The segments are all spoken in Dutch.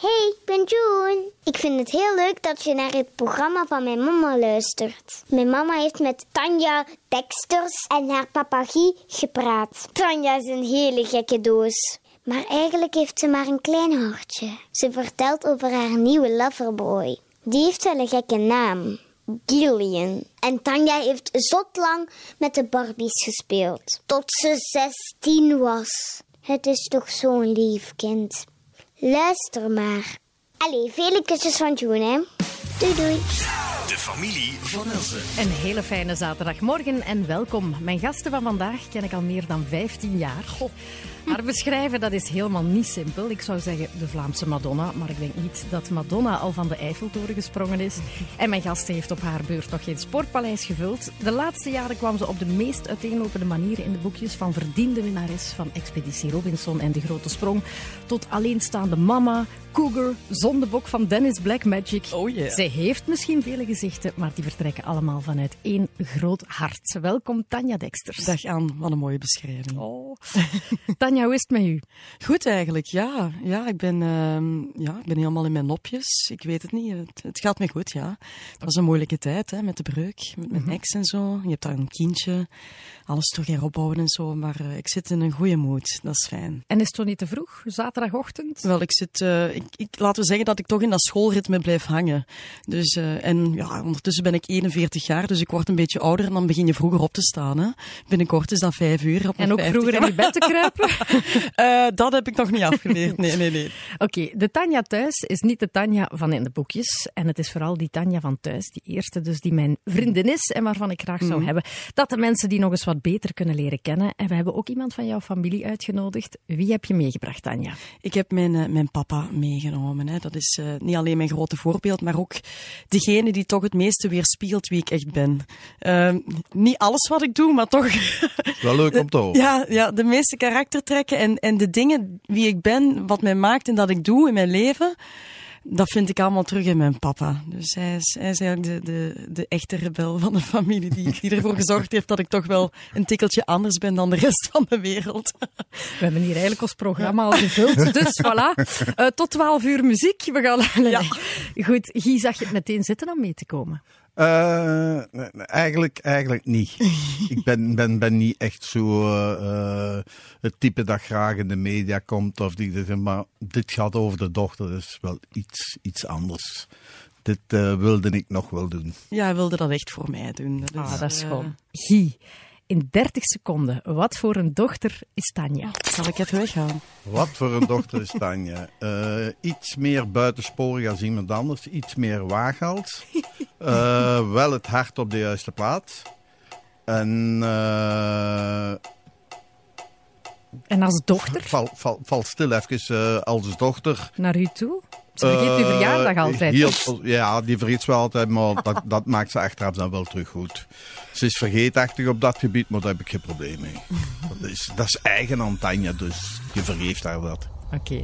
Hey, ik ben June. Ik vind het heel leuk dat je naar het programma van mijn mama luistert. Mijn mama heeft met Tanja Dexters en haar papa Guy gepraat. Tanja is een hele gekke doos. Maar eigenlijk heeft ze maar een klein hartje. Ze vertelt over haar nieuwe loverboy. Die heeft wel een gekke naam. Gillian. En Tanja heeft zot lang met de Barbies gespeeld. Tot ze 16 was. Het is toch zo'n lief kind. Luister maar. Allee, vele kusjes van June, hè. Doei doei. De familie van Elsen. Een hele fijne zaterdagmorgen en welkom. Mijn gasten van vandaag ken ik al meer dan 15 jaar. Maar beschrijven, dat is helemaal niet simpel. Ik zou zeggen de Vlaamse Madonna, maar ik denk niet dat Madonna al van de Eiffeltoren gesprongen is. En mijn gasten heeft op haar beurt nog geen sportpaleis gevuld. De laatste jaren kwam ze op de meest uiteenlopende manieren in de boekjes van verdiende winnares van Expeditie Robinson en De Grote Sprong tot alleenstaande mama, cougar, zondebok van Dennis Black Magic. Oh yeah. Zij heeft misschien vele gezichten, maar die vertrekken allemaal vanuit één groot hart. Welkom Tanja Dexters. Dag Anne, wat een mooie beschrijving. Oh. Tanja, hoe is het met u? Goed eigenlijk, ja. Ja, ik ben, ehm, ja, ik ben helemaal in mijn nopjes. Ik weet het niet. Het, het gaat me goed, ja. Het was een moeilijke tijd hè, met de breuk, met mijn ex en zo. Je hebt daar een kindje, alles terug heropbouwen en zo. Maar eh, ik zit in een goede mood, dat is fijn. En is het toch niet te vroeg, zaterdagochtend? Wel, ik zit, eh, ik, ik, laten we zeggen dat ik toch in dat schoolritme blijf hangen. Dus, eh, en ja, ondertussen ben ik 41 jaar, dus ik word een beetje ouder en dan begin je vroeger op te staan. Hè. Binnenkort is dat vijf uur op En ook 50. vroeger in je bed te kruipen? Dat heb ik nog niet afgeleerd. Nee, nee, nee. Oké, de Tanja thuis is niet de Tanja van in de boekjes. En het is vooral die Tanja van thuis, die eerste dus die mijn vriendin is en waarvan ik graag zou hebben dat de mensen die nog eens wat beter kunnen leren kennen. En we hebben ook iemand van jouw familie uitgenodigd. Wie heb je meegebracht, Tanja? Ik heb mijn, eh, mijn papa meegenomen. Hè. Dat is eh, niet alleen mijn grote voorbeeld, maar ook degene die toch het meeste weerspiegelt wie ik echt ben. Ehm, niet alles wat ik doe, maar toch Wel leuk om te horen. ja, ja, de meeste karaktertrekken en, en de dingen wie ik ben, wat mij maakt en dat ik doe in mijn leven, dat vind ik allemaal terug in mijn papa. Dus hij is, hij is eigenlijk de, de, de echte rebel van de familie die, die ervoor gezorgd heeft dat ik toch wel een tikkeltje anders ben dan de rest van de wereld. We hebben hier eigenlijk ons programma al gevuld. Dus voilà, Eh, tot 12 uur muziek. We gaan. Nee. Goed, Guy, zag je het meteen zitten om mee te komen? Eh, nee, nee, eigenlijk, eigenlijk niet. ik ben, ben, ben niet echt zo eh, het type dat graag in de media komt. Of die, maar dit gaat over de dochter, dus wel iets, iets anders. Dit eh, wilde ik nog wel doen. Ja, hij wilde dat echt voor mij doen. Dat is, Ah, dat is gewoon. Guy, in 30 seconden, wat voor een dochter is Tanja? Zal ik even weggaan? Wat voor een dochter is Tanja? Eh, iets meer buitensporig als iemand anders. Iets meer waaghals. Eh, wel het hart op de juiste plaats. En eh, En als dochter val, val, val stil even eh, als dochter. naar u toe? Ze vergeet Eh, verjaardag altijd. heel- ja, die vergeet ze wel altijd, maar dat, dat maakt ze achteraf dan wel terug goed. Ze is vergeetachtig op dat gebied, maar daar heb ik geen probleem mee. Dat is, dat is eigen aan Tanja, dus je vergeeft haar dat. Oké.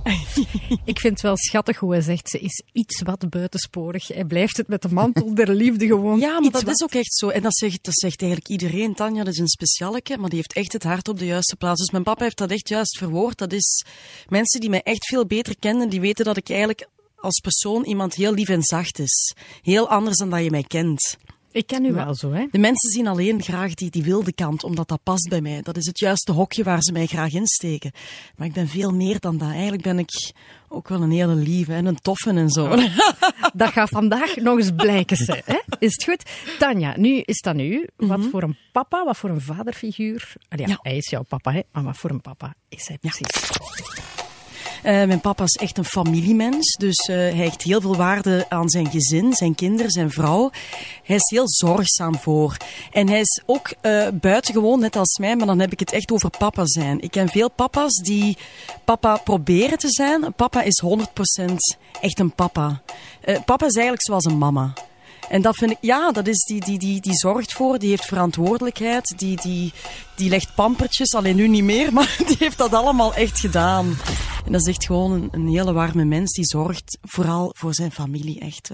Ik vind het wel schattig hoe hij zegt, ze is iets wat buitensporig. Hij blijft het met de mantel der liefde gewoon. Ja, maar iets dat wat- is ook echt zo. En dat zegt, dat zegt eigenlijk iedereen. Tanja, dat is een specialeke, maar die heeft echt het hart op de juiste plaats. Dus mijn papa heeft dat echt juist verwoord. Dat is mensen die mij echt veel beter kennen, die weten dat ik eigenlijk als persoon iemand heel lief en zacht is. Heel anders dan dat je mij kent. Ik ken u wel zo, hè? De mensen zien alleen graag die, die wilde kant, omdat dat past bij mij. Dat is het juiste hokje waar ze mij graag insteken. Maar ik ben veel meer dan dat. Eigenlijk ben ik ook wel een hele lieve en een toffe en zo. Dat gaat vandaag nog eens blijken. Hè? Is het goed? Tanja, nu is dat nu. Wat voor een papa, wat voor een vaderfiguur. Ja, Ja. Hij is jouw papa, hè? maar wat voor een papa is hij precies? Mijn papa is echt een familiemens, dus eh, hij hecht heel veel waarde aan zijn gezin, zijn kinderen, zijn vrouw. Hij is heel zorgzaam voor. En hij is ook eh, buitengewoon, net als mij, maar dan heb ik het echt over papa zijn. Ik ken veel papa's die papa proberen te zijn. Papa is 100% echt een papa. Eh, papa is eigenlijk zoals een mama. En dat vind ik, ja, dat is die, die, die, die zorgt voor, die heeft verantwoordelijkheid, die, die, die legt pampertjes, alleen nu niet meer, maar die heeft dat allemaal echt gedaan. En dat is echt gewoon een, een hele warme mens die zorgt vooral voor zijn familie, echt.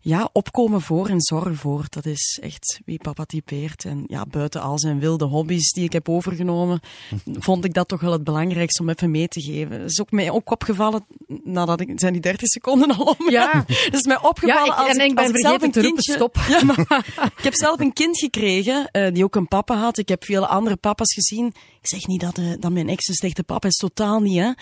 Ja, opkomen voor en zorgen voor. Dat is echt wie papa typeert. En ja, buiten al zijn wilde hobby's die ik heb overgenomen, vond ik dat toch wel het belangrijkste om even mee te geven. Dat is ook mij ook opgevallen, nadat ik, zijn die 30 seconden al om? Ja. Dat is mij opgevallen Ja, ik- als en ik ben als zelf een roepen, kindje... stop. Ja, maar ik heb zelf een kind gekregen, eh, die ook een papa had. Ik heb vele andere papa's gezien. Ik zeg niet dat, eh, dat mijn ex een slechte papa is, totaal niet. Hè. Maar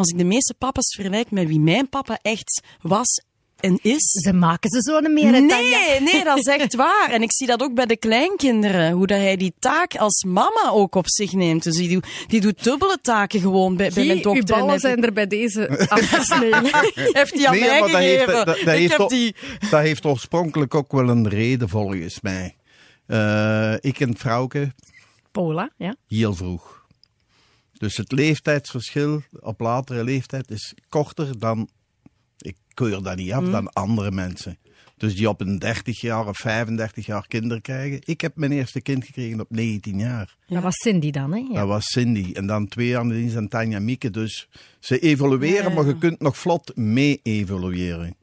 als ik de meeste papa's vergelijk met wie mijn papa echt was en is... Ze maken ze zo niet meer? Nee, nee, dat is echt waar. En ik zie dat ook bij de kleinkinderen. Hoe dat hij die taak als mama ook op zich neemt. Dus die, doet- die doet dubbele taken gewoon bij, bij mijn dochter. en ballen zijn er bij deze afgesneden. heeft die aan Nee, mij maar dat heeft, dat, dat ik heeft toch- die... dat heeft oorspronkelijk ook wel een reden volgens mij. Eh, ik en Frauke, Paula, ja. heel vroeg. Dus het leeftijdsverschil op latere leeftijd is korter dan, keur dat niet af, dan andere mensen. Dus die op een 30 jaar of 35 jaar kinderen krijgen. Ik heb mijn eerste kind gekregen op 19 jaar. Dat was Cindy dan, hè? Ja. Dat was Cindy. En dan twee jaar aan Tanja Mieke. Dus ze evolueren, Ja, ja. maar je kunt nog vlot mee evolueren.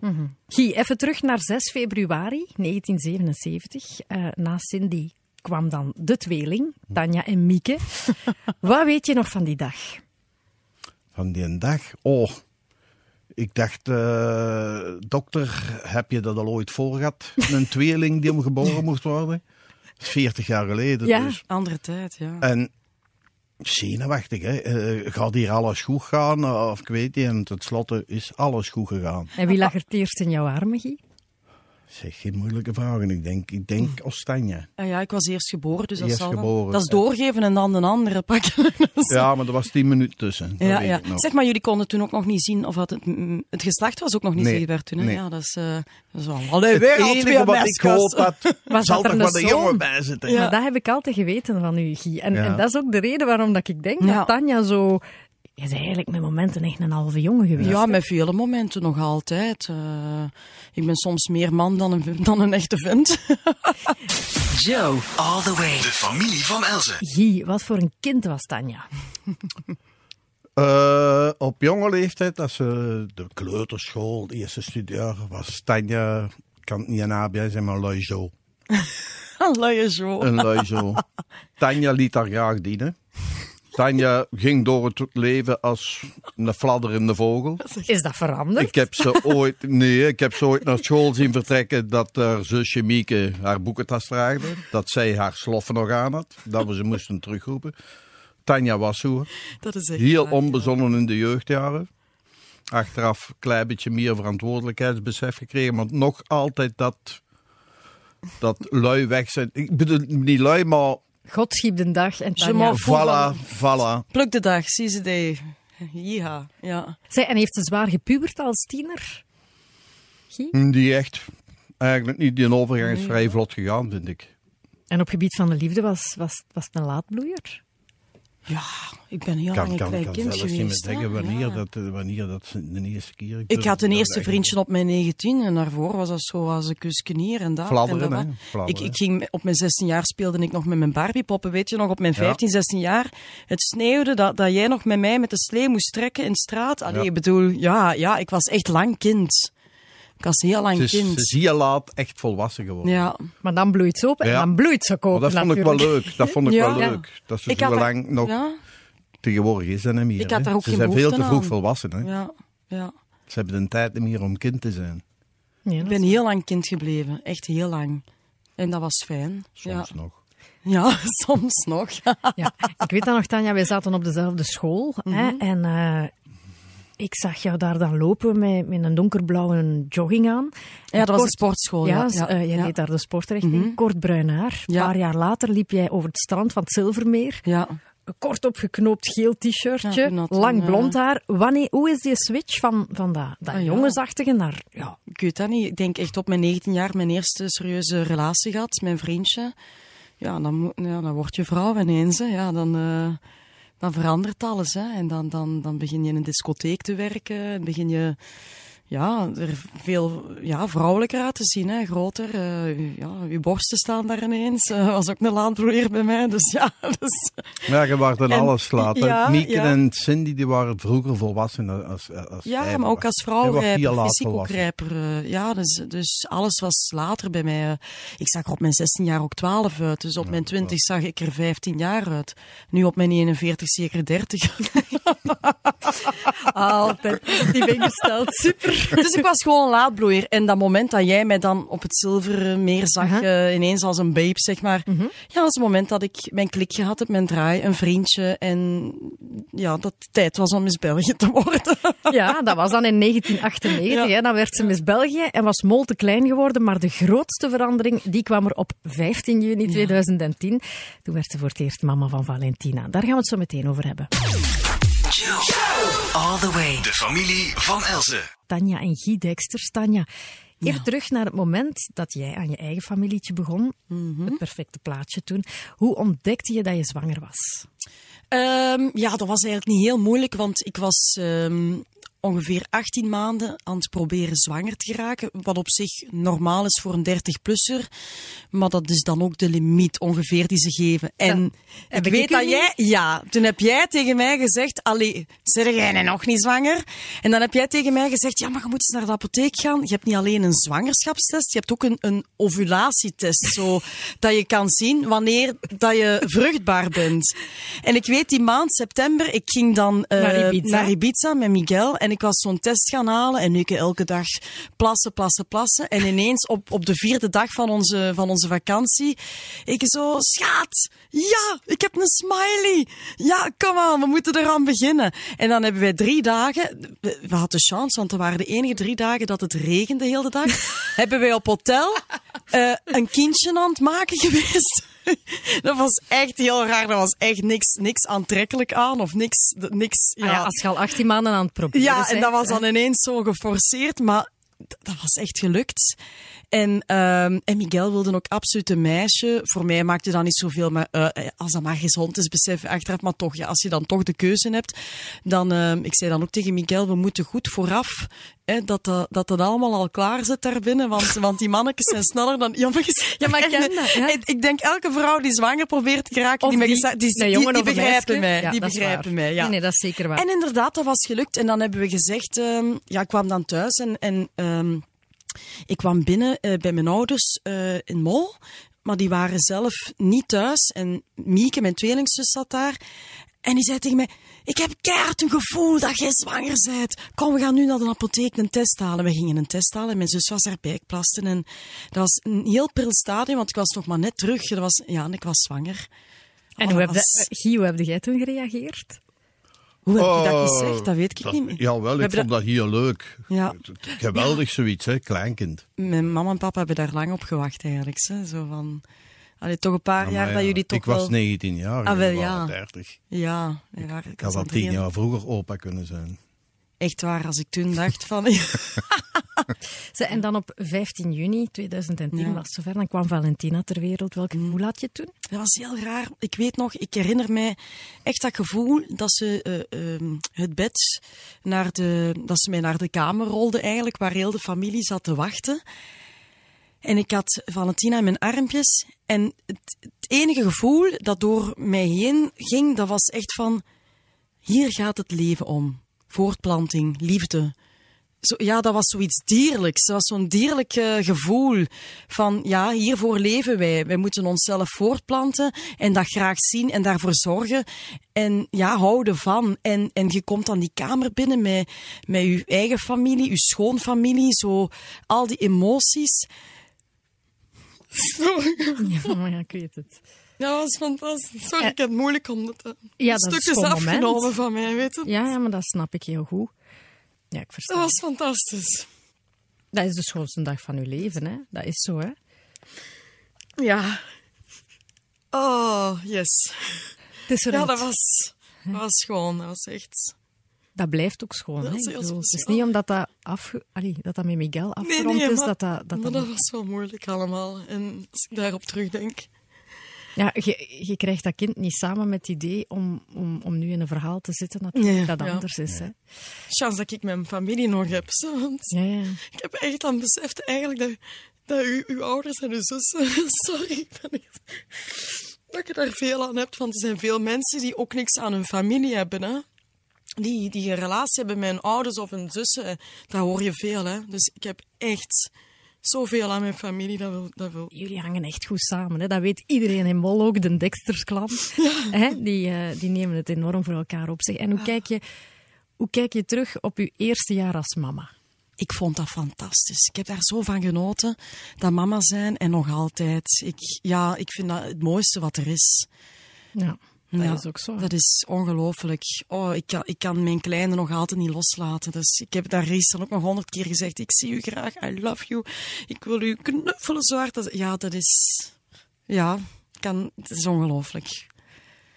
Guy, even terug naar 6 februari 1977. Eh, na Cindy kwam dan de tweeling, Tanja en Mieke. Wat weet je nog van die dag? Van die dag, oh. Ik dacht, eh, dokter, heb je dat al ooit voor gehad? Een tweeling die om geboren moest worden? Dat is 40 jaar geleden. Ja. Dus. Andere tijd, ja. En zenuwachtig, hè. Eh, gaat hier alles goed gaan? Of ik weet niet. En tenslotte is alles goed gegaan. En wie lag er het eerst in jouw armen, Guy? Zeg, geen moeilijke vragen. Ik denk, ik denk Ostanje. Ah ja, ik was eerst geboren, dus dat Eerst zal geboren, Dat is doorgeven en dan een andere pakken. Ja, maar er was 10 minuten tussen. Ja. Zeg maar, jullie konden toen ook nog niet zien of het, het geslacht was ook nog niet Nee, zichtbaar toen. Hè? nee. Ja, dat is, eh, dat is wel allee, Het enige wat ik gehoord had, Was zal dat er toch wel een zoon? jongen bij zitten. Ja. Maar dat heb ik altijd geweten van u, Guy. En, Ja. en dat is ook de reden waarom dat ik denk Ja. dat Tanja zo... Je is eigenlijk met momenten echt een halve jongen geweest. Ja, met vele momenten nog altijd. Eh, ik ben soms meer man dan een, dan een echte vent. Joe, all the way. De familie van Elze. Guy, wat voor een kind was Tanja? Eh, op jonge leeftijd, als ze de kleuterschool, de eerste studiejaar, was Tanja, ik kan het niet aan ABN zijn, maar een. Een. Een lui zo. Tanja liet haar graag dienen. Tanja ging door het leven als een fladderende vogel. Is dat veranderd? Ik heb ze ooit, nee, ik heb ze ooit naar school zien vertrekken dat haar zusje Mieke haar boekentas draagde. Dat zij haar sloffen nog aan had. Dat we ze moesten terugroepen. Tanja was zo. Dat is echt Heel waar, onbezonnen in de jeugdjaren. Achteraf een klein beetje meer verantwoordelijkheidsbesef gekregen, maar nog altijd dat, dat lui weg zijn. Ik bedoel, niet lui, maar God schiep de dag en Je Tanja... voilà, voilà. Pluk de dag, zie ze de. Ja, ja. Zij, en heeft ze zwaar gepubert als tiener? Guy? Die echt, eigenlijk niet, die overgang is vrij vlot gegaan, vind ik. En op gebied van de liefde was, was, was het een laatbloeier? Ja, ik ben heel lang een klein kan kind zelfs geweest. zeggen wanneer, Ja. dat, eh, wanneer dat de eerste keer. Ik had een eerste vriendje op mijn 19 en daarvoor was dat zo als een kusje hier en daar. Fladderen, en dat. Ik, ik ging, op mijn 16 jaar speelde ik nog met mijn Barbiepoppen, weet je nog, op mijn 15, 16 jaar. Het sneeuwde dat, dat jij nog met mij met de slee moest trekken in de straat. Allee, Ja. ik bedoel, ja, ja, ik was echt lang kind. Ik was heel lang is, kind. ze is heel laat echt volwassen geworden. Ja, Maar dan bloeit ze op en Ja. dan bloeit ze Maar kopen dat vond ik wel leuk. Dat vond ik Ja. wel leuk. Dat ze Ik zo lang nog... ja, Tegenwoordig is niet meer. Ik had hè. daar ook Ze geen zijn veel te vroeg aan. volwassen. Hè. ja, ja. Ze hebben de tijd niet meer om kind te zijn. Ja, Ik ben heel lang kind gebleven, echt heel lang. En dat was fijn. Ja. Soms nog. ja, soms nog. Ja, ik weet dat nog, Tanja, wij zaten op dezelfde school. hè, Mhm. en eh, ik zag jou daar dan lopen met, met een donkerblauwe jogging aan. Ja, dat was een sportschool. Ja, Ja, eh, jij ja. deed daar de sportrichting. Kort bruin haar. Een paar jaar later liep jij over het strand van het Zilvermeer. Ja. Een kort opgeknoopt geel t-shirtje, Ja, lang een, blond eh, haar. Wanneer, hoe is die switch van, van dat, dat Ah, ja. jongensachtige naar... Ja, Ik weet dat niet. Ik denk echt op mijn 19 jaar mijn eerste serieuze relatie gehad, mijn vriendje. Ja, dan, ja, dan word je vrouw ineens. Hè. Ja, dan, eh, dan verandert alles. Hè. En dan, dan, dan begin je in een discotheek te werken. En begin je ja, er veel ja, vrouwelijker uit te zien, hè, groter. Uh, ja, uw borsten staan daar ineens. Dat uh, was ook een laadbroer bij mij, dus ja. Dus... Ja, je was dan alles later. Ja, Mieke ja. en Cindy die waren vroeger volwassen als, als Ja, maar ook als vrouw fysico-grijper. Uh, ja, dus, dus alles was later bij mij. ik zag er op mijn 16 jaar ook 12 uit, dus op mijn 20 zag ik er 15 jaar uit. Nu op mijn 41 zeker 30. Altijd die ingesteld, super. Dus ik was gewoon een laadbloeier. En dat moment dat jij mij dan op het zilvermeer zag, uh -huh. uh, ineens als een babe, zeg maar. -huh. Ja, dat is het moment dat ik mijn klik gehad heb, mijn draai, een vriendje. En ja, dat het tijd was om Miss België te worden. Ja, dat was dan in 1998. Ja. Hè. Dan werd ze Miss België en was Mol te klein geworden. Maar de grootste verandering, die kwam er op 15 juni 2010. Ja. Toen werd ze voor het eerst mama van Valentina. Daar gaan we het zo meteen over hebben. All the way. De familie van Elze. Tanja en Guy Dexters. Tanja, even ja. terug naar het moment dat jij aan je eigen familietje begon. Mm -hmm. Het perfecte plaatje toen. Hoe ontdekte je dat je zwanger was? Um, ja, dat was eigenlijk niet heel moeilijk, want ik was um, ongeveer 18 maanden aan het proberen zwanger te geraken. Wat op zich normaal is voor een 30-plusser. Maar dat is dan ook de limiet ongeveer die ze geven. En ja, ik weet dat jij... Ja, toen heb jij tegen mij gezegd... Allee, zeg jij nog niet zwanger? En dan heb jij tegen mij gezegd... Ja, maar je moet eens naar de apotheek gaan. Je hebt niet alleen een zwangerschapstest. Je hebt ook een, een ovulatietest. zo, dat je kan zien wanneer dat je vruchtbaar bent. En ik weet, die maand september... Ik ging dan uh, naar, Ibiza. naar Ibiza met Miguel... En ik was zo'n test gaan halen en ik elke dag plassen, plassen, plassen. En ineens op, op de vierde dag van onze, van onze vakantie, ik zo, schat, ja, ik heb een smiley. Ja, kom aan, we moeten eraan beginnen. En dan hebben wij drie dagen, we, we hadden chance, want er waren de enige drie dagen dat het regende de hele dag. hebben wij op hotel uh, een kindje aan het maken geweest. dat was echt heel raar. Dat was echt niks, niks aantrekkelijk aan of niks. niks ja. Ah ja, als je al 18 maanden aan het proberen Ja, en dat was dan ineens zo geforceerd, maar dat was echt gelukt. En, um, en Miguel wilde ook absoluut een meisje. Voor mij maakte dat niet zoveel, maar uh, als dat maar gezond is, besef achteraf. Maar toch, ja, als je dan toch de keuze hebt, dan, uh, ik zei dan ook tegen Miguel, we moeten goed vooraf Hè, dat, dat, dat dat allemaal al klaar zit daarbinnen. Want, want die mannetjes zijn sneller dan... Ja, maar, ja, maar ik ken dat. Ja. Ik denk elke vrouw die zwanger probeert te geraken, die, die, die, die, nee, die, die begrijpen mij. Ja, die begrijpen mij, ja. Nee, nee, dat is zeker waar. En inderdaad, dat was gelukt. En dan hebben we gezegd... Um, ja, ik kwam dan thuis en... en um, ik kwam binnen uh, bij mijn ouders uh, in Mol, maar die waren zelf niet thuis. En Mieke, mijn tweelingzus, zat daar. En die zei tegen mij, ik heb keihard een gevoel dat jij zwanger bent. Kom, we gaan nu naar de apotheek een test halen. We gingen een test halen en mijn zus was erbij. Ik plaste en dat was een heel pril stadium, want ik was nog maar net terug. Dat was, ja, en ik was zwanger. En oh, hoe, heb was... de, Guy, hoe heb jij toen gereageerd? Hoe heb je dat gezegd? Dat weet ik dat, niet meer. Jawel, ik vond dat heel leuk. Ja. Geweldig zoiets, hè, kleinkind. Mijn mama en papa hebben daar lang op gewacht eigenlijk. Hè. Zo van... Allee, toch een paar ja, jaar ja, dat jullie toch Ik was 19 jaar, ah, wel, ja. 30. Ja. ik had al tien jaar vroeger opa kunnen zijn. Echt waar, als ik toen dacht van... Ze, en dan op 15 juni 2010 ja. was het zover, dan kwam Valentina ter wereld. Welk gevoel mm. had je toen? Dat was heel raar. Ik weet nog, ik herinner mij echt dat gevoel dat ze uh, uh, het bed naar de... dat ze mij naar de kamer rolde eigenlijk, waar heel de familie zat te wachten. En ik had Valentina in mijn armpjes. En het, het, enige gevoel dat door mij heen ging, dat was echt van... Hier gaat het leven om. Voortplanting, liefde. Zo, ja, dat was zoiets dierlijks. Dat was zo'n dierlijk uh, gevoel van, ja, hiervoor leven wij. Wij moeten onszelf voortplanten en dat graag zien en daarvoor zorgen. En ja, houden van. En, en je komt dan die kamer binnen met, met je eigen familie, je schoonfamilie, zo al die emoties. Ja, maar ja, ik weet het. Ja, dat was fantastisch. Sorry, ik heb het moeilijk om dat ja, dat stukjes is afgenomen moment. van mij, weet je? Ja, ja, maar dat snap ik heel goed. Ja, ik versta. Dat was fantastisch. Dat is de schoonste dag van uw leven, hè? Dat is zo, hè? Ja. Oh, yes. Het is ja, dat was, dat was schoon. Dat was echt... Dat blijft ook schoon, hè? Het is niet omdat dat, af, allee, dat, dat met Miguel afgerond nee, nee, is, dat dat... dat maar dat was wel moeilijk allemaal. En als ik daarop terugdenk... Ja, je, je krijgt dat kind niet samen met het idee om, om, om nu in een verhaal te zitten, natuurlijk, Nee, dat ja. anders is. Hè? Chance dat ik mijn familie nog heb. zo, want Ja, ja. Ik heb echt dan beseft eigenlijk dat, dat u, uw ouders en uw zussen... Sorry, ik ben echt... Dat je daar veel aan hebt, want er zijn veel mensen die ook niks aan hun familie hebben, hè. Die, die een relatie hebben met hun ouders of hun zussen, daar hoor je veel, hè. Dus ik heb echt zoveel aan mijn familie, dat wil... Dat wil. Jullie hangen echt goed samen. Hè? Dat weet iedereen in Mol ook, de Dextersklan. Hè? Die, eh, die nemen het enorm voor elkaar op zich. En hoe kijk, je, hoe kijk je terug op je eerste jaar als mama? Ik vond dat fantastisch. Ik heb daar zo van genoten, dat mama zijn en nog altijd. Ik, ja, ik vind dat het mooiste wat er is. Ja, dat Ja, is ook zo. Dat is ongelooflijk. Oh, ik kan, ik kan mijn kleine nog altijd niet loslaten. Dus ik heb daar gisteren ook nog honderd keer gezegd. Ik zie u graag. I love you. Ik wil u knuffelen zo hard. als- Ja, dat is... Ja, kan, het is ongelooflijk.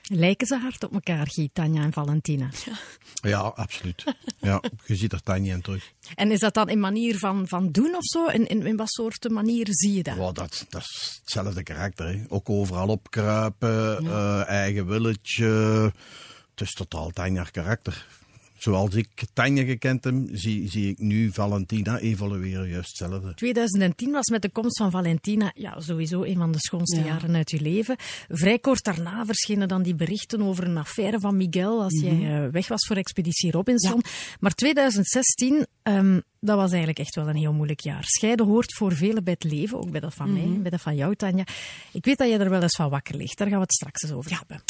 Lijken ze hard op elkaar, Guy, Tanja en Valentina? Ja, absoluut. Ja, je ziet er Tanja in terug. En is dat dan in manier van, van doen of zo? In, in, in wat soort manier zie je dat? Wow, dat, dat is hetzelfde karakter. Hè. Ook overal opkruipen, eh, eigen willetje. Het is totaal Tanja karakter. Zoals ik Tanja gekend heb, zie, zie ik nu Valentina evolueren juist hetzelfde. 2010 was met de komst van Valentina ja, sowieso een van de schoonste Ja. jaren uit je leven. Vrij kort daarna verschenen dan die berichten over een affaire van Miguel als jij eh, weg was voor Expeditie Robinson. Maar 2016, ehm, dat was eigenlijk echt wel een heel moeilijk jaar. Scheiden hoort voor velen bij het leven, ook bij dat van mij, bij dat van jou, Tanja. Ik weet dat jij er wel eens van wakker ligt. Daar gaan we het straks eens over hebben.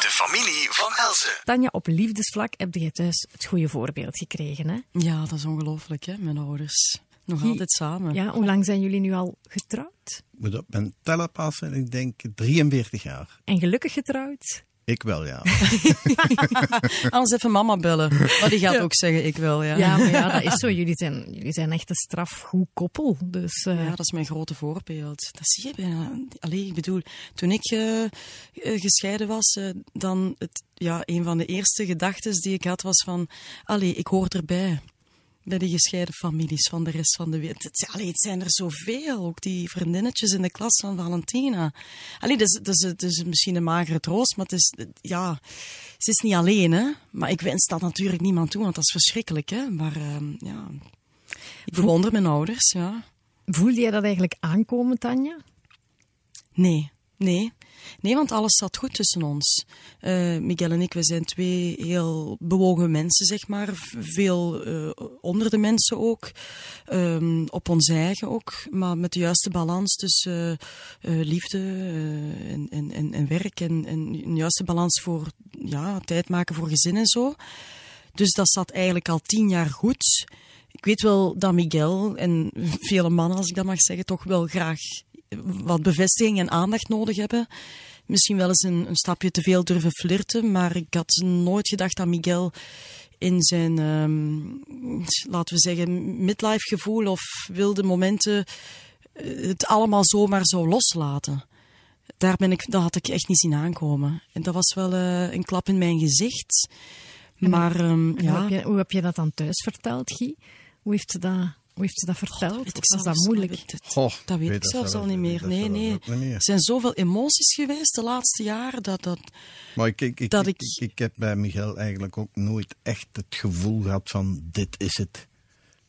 De familie van Elze. Tanja, op liefdesvlak heb je thuis het goede voorbeeld gekregen. Hè? Ja, dat is ongelooflijk, hè, mijn ouders. Nog altijd samen. Ja, hoe lang zijn jullie nu al getrouwd? Ik moet op mijn tellen passen en ik denk 43 jaar. En gelukkig getrouwd? Ik wel, ja. Anders even mama bellen. Maar die gaat ook zeggen, ik wel, ja. Ja, maar ja, dat is zo. Jullie zijn, jullie zijn echt een strafgoed koppel. Dus eh, Ja, dat is mijn grote voorbeeld. Dat zie je bijna. Allee, ik bedoel, toen ik eh, eh, gescheiden was, eh, dan het, ja, een van de eerste gedachten die ik had was van, allee, ik hoor erbij. Bij die gescheiden families van de rest van de wereld. Het, allee, het zijn er zoveel. Ook die vriendinnetjes in de klas van Valentina. Allee, dat is, dat is, dat is misschien een magere troost, maar het is, ja, ze is niet alleen, hè. Maar ik wens dat natuurlijk niemand toe, want dat is verschrikkelijk, hè. Maar, ehm, ja, ik bewonder mijn ouders, ja. voelde jij dat eigenlijk aankomen, Tanja? Nee, nee. Nee, want alles zat goed tussen ons. Eh, Miguel en ik, we zijn twee heel bewogen mensen, zeg maar. Veel eh, onder de mensen ook. Ehm, op ons eigen ook. Maar met de juiste balans tussen eh, liefde en, en, en, en werk. En, en een juiste balans voor ja, tijd maken voor gezin en zo. Dus dat zat eigenlijk al tien jaar goed. Ik weet wel dat Miguel en vele mannen, als ik dat mag zeggen, toch wel graag wat bevestiging en aandacht nodig hebben. Misschien wel eens een, een stapje te veel durven flirten, maar ik had nooit gedacht dat Miguel in zijn, ehm, laten we zeggen, midlife gevoel of wilde momenten eh, het allemaal zomaar zou loslaten. Daar, ben ik, dat had ik echt niet zien aankomen. En dat was wel eh, een klap in mijn gezicht. Maar ehm, En Hoe, ja, heb je, hoe heb je dat dan thuis verteld, Guy? Hoe heeft ze dat, hoe heeft ze dat verteld? ik Of was zelfs- dat moeilijk? weet het- Goh, dat weet weet ik dat zelfs zelf al niet meer. Dat Nee, nee. Er zijn zoveel emoties geweest de laatste jaren dat dat. Maar ik, ik, ik, Dat ik, ik- ik heb bij Michael eigenlijk ook nooit echt het gevoel gehad van dit is het.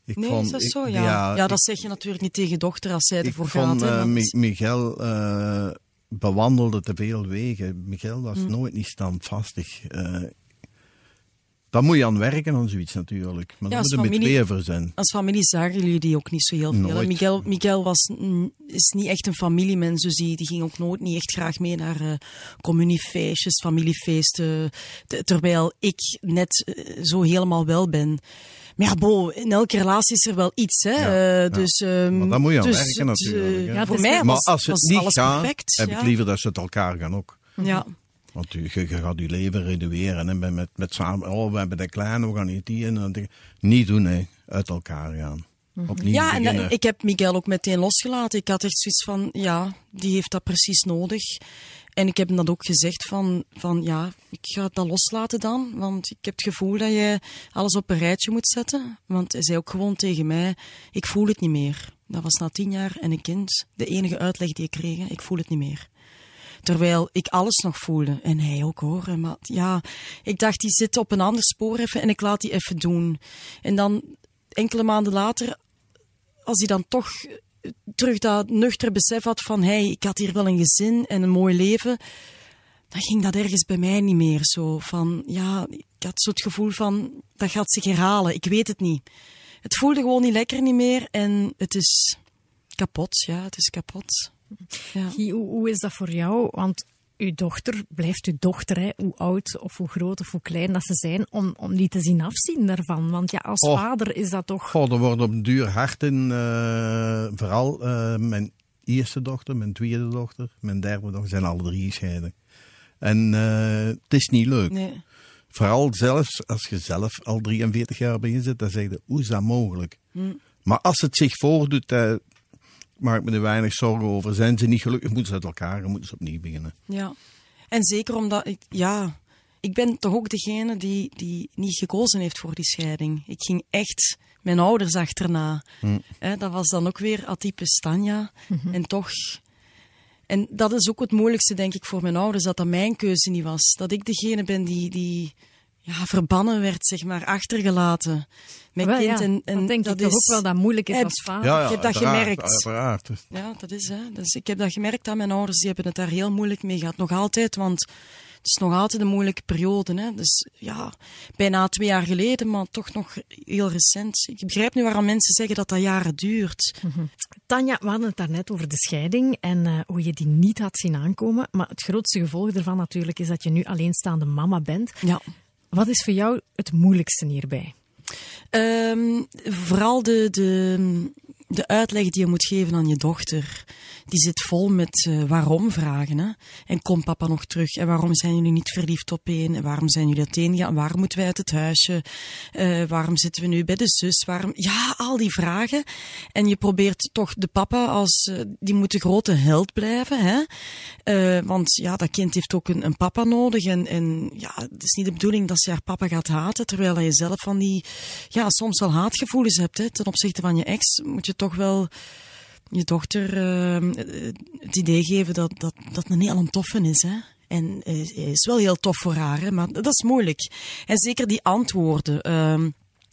Ik Nee, vond- is dat ik- zo? Ja, ja, dat zeg je natuurlijk niet tegen dochter als zij ervoor gaat. hè, eh, want- Mi- Miguel eh, bewandelde te veel wegen. Miguel was Hm. nooit niet standvastig. Eh daar moet je aan werken aan zoiets natuurlijk. Maar Ja, als moet je met familie- tweeën voor zijn. Als familie zagen jullie die ook niet zo heel veel. Nooit. Miguel, Miguel was, is niet echt een familiemens, dus die, die ging ook nooit niet echt graag mee naar eh communiefeestjes, familiefeesten. Te- terwijl ik net eh, zo helemaal wel ben. Maar ja, bo, in elke relatie is er wel iets, hè. Ja, Eh, ja. Dus, ehm, Maar daar moet je aan dus werken het, natuurlijk. Ja, voor mij Maar was, als het was niet alles gaat, perfect. heb ja. ik liever dat ze het elkaar gaan ook. Ja. Want je, je, je gaat je leven redueren. En met, met, met samen, oh, we hebben de kleine, we gaan niet die. En dan denk ik, niet doen, hè. Uit elkaar gaan. Opnieuw Ja, en beginnen. eh, ik heb Miguel ook meteen losgelaten. Ik had echt zoiets van, ja, die heeft dat precies nodig. En ik heb hem dat ook gezegd van, van ja, ik ga dat loslaten dan. Want ik heb het gevoel dat je alles op een rijtje moet zetten. Want hij zei ook gewoon tegen mij, ik voel het niet meer. Dat was na tien jaar en een kind. De enige uitleg die ik kreeg, ik voel het niet meer. Terwijl ik alles nog voelde. En hij ook hoor. Maar ja, ik dacht, die zit op een ander spoor even en ik laat die even doen. En dan enkele maanden later, als hij dan toch terug dat nuchter besef had van hey, ik had hier wel een gezin en een mooi leven, dan ging dat ergens bij mij niet meer zo. Van ja, ik had zo het gevoel van dat gaat zich herhalen. Ik weet het niet. Het voelde gewoon niet lekker niet meer en het is kapot. Ja, het is kapot. Ja. hoe, hoe is dat voor jou? Want uw dochter blijft uw dochter, hè? hoe oud of hoe groot of hoe klein dat ze zijn, om, om die te zien afzien daarvan. Want ja, als oh. vader is dat toch... Oh, er wordt op een duur hard in, uh, vooral uh, mijn eerste dochter, mijn tweede dochter, mijn derde dochter, zijn alle drie gescheiden. En uh, het is niet leuk. Nee. Vooral zelfs als je zelf al 43 jaar bij je zit, dan zeg je, hoe is dat mogelijk? Hm. Maar als het zich voordoet, maak me er weinig zorgen over. Zijn ze niet gelukkig, moeten ze uit elkaar en moeten ze opnieuw beginnen. Ja, en zeker omdat ik, ja, ik ben toch ook degene die, die niet gekozen heeft voor die scheiding. Ik ging echt mijn ouders achterna. Hm. dat was dan ook weer atypisch Tanja. Mhm. En toch. En dat is ook het moeilijkste, denk ik, voor mijn ouders, dat dat mijn keuze niet was. Dat ik degene ben die, die ja, verbannen werd, zeg maar, achtergelaten. Mijn kind. Ja, en, en denk dat ik is, ook wel dat moeilijk is als vader. Ja, ja, ik heb dat gemerkt. Uiteraard. Ja, dat is hè. Dus ik heb dat gemerkt aan mijn ouders. Die hebben het daar heel moeilijk mee gehad. Nog altijd, want het is nog altijd een moeilijke periode. Hè. Dus ja, bijna twee jaar geleden, maar toch nog heel recent. Ik begrijp nu waarom mensen zeggen dat dat jaren duurt. Mm Tanja, we hadden het daarnet over de scheiding en uh, hoe je die niet had zien aankomen. Maar het grootste gevolg ervan natuurlijk is dat je nu alleenstaande mama bent. Ja. Wat is voor jou het moeilijkste hierbij? Um, vooral de, de, de uitleg die je moet geven aan je dochter, die zit vol met uh, waarom vragen. Hè? En komt papa nog terug? En waarom zijn jullie niet verliefd op een? En waarom zijn jullie uiteen gaan? Waarom moeten wij uit het huisje? Uh, waarom zitten we nu bij de zus? Waarom? Ja, al die vragen. En je probeert toch de papa als, uh, die moet de grote held blijven. Hè? want ja, dat kind heeft ook een, een papa nodig. En, en ja, het is niet de bedoeling dat ze haar papa gaat haten, terwijl je zelf van die, ja, soms wel haatgevoelens hebt. Hè? Ten opzichte van je ex moet je toch wel je dochter uh, het idee geven dat, dat, dat een heel toffe is. Hè? En uh, is wel heel tof voor haar, maar dat is moeilijk. En zeker die antwoorden. Uh,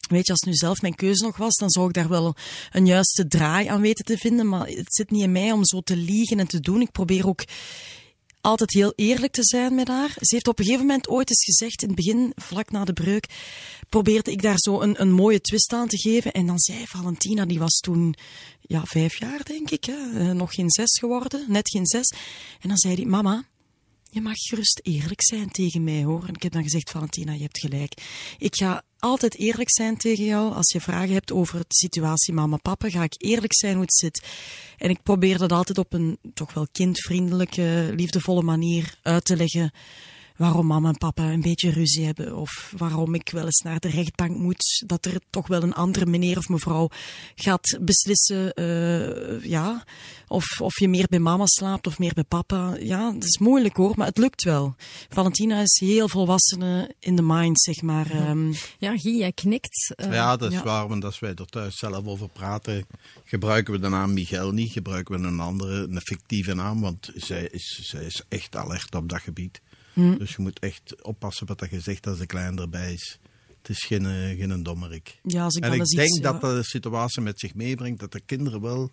Weet je, als nu zelf mijn keuze nog was, dan zou ik daar wel een juiste draai aan weten te vinden. Maar het zit niet in mij om zo te liegen en te doen. Ik probeer ook altijd heel eerlijk te zijn met haar. Ze heeft op een gegeven moment ooit eens gezegd, in het begin, vlak na de breuk, probeerde ik daar zo een, een mooie twist aan te geven. En dan zei Valentina, die was toen ja, vijf jaar, denk ik, hè? Eh, nog geen zes geworden, net geen zes. En dan zei hij, mama, je mag gerust eerlijk zijn tegen mij, hoor. En ik heb dan gezegd, Valentina, je hebt gelijk. Ik ga altijd eerlijk zijn tegen jou. Als je vragen hebt over de situatie mama-papa, ga ik eerlijk zijn hoe het zit. En ik probeer dat altijd op een toch wel kindvriendelijke, liefdevolle manier uit te leggen waarom mama en papa een beetje ruzie hebben. Of waarom ik wel eens naar de rechtbank moet. Dat er toch wel een andere meneer of mevrouw gaat beslissen. Uh, ja, of, of je meer bij mama slaapt of meer bij papa. Ja, dat is moeilijk hoor, maar het lukt wel. Valentina is heel volwassene in de mind, zeg maar. Um, ja, Guy, jij knikt. Uh, ja, dat is ja. waar. Want als wij er thuis zelf over praten, gebruiken we de naam Miguel niet. Gebruiken we een andere, een fictieve naam. Want zij is, zij is echt alert op dat gebied. Hm. Dus je moet echt oppassen wat je zegt als de klein erbij is. Het is geen, eh, geen dommerik. Ja, als ik en ik denk iets, dat ja. dat de situatie met zich meebrengt dat de kinderen wel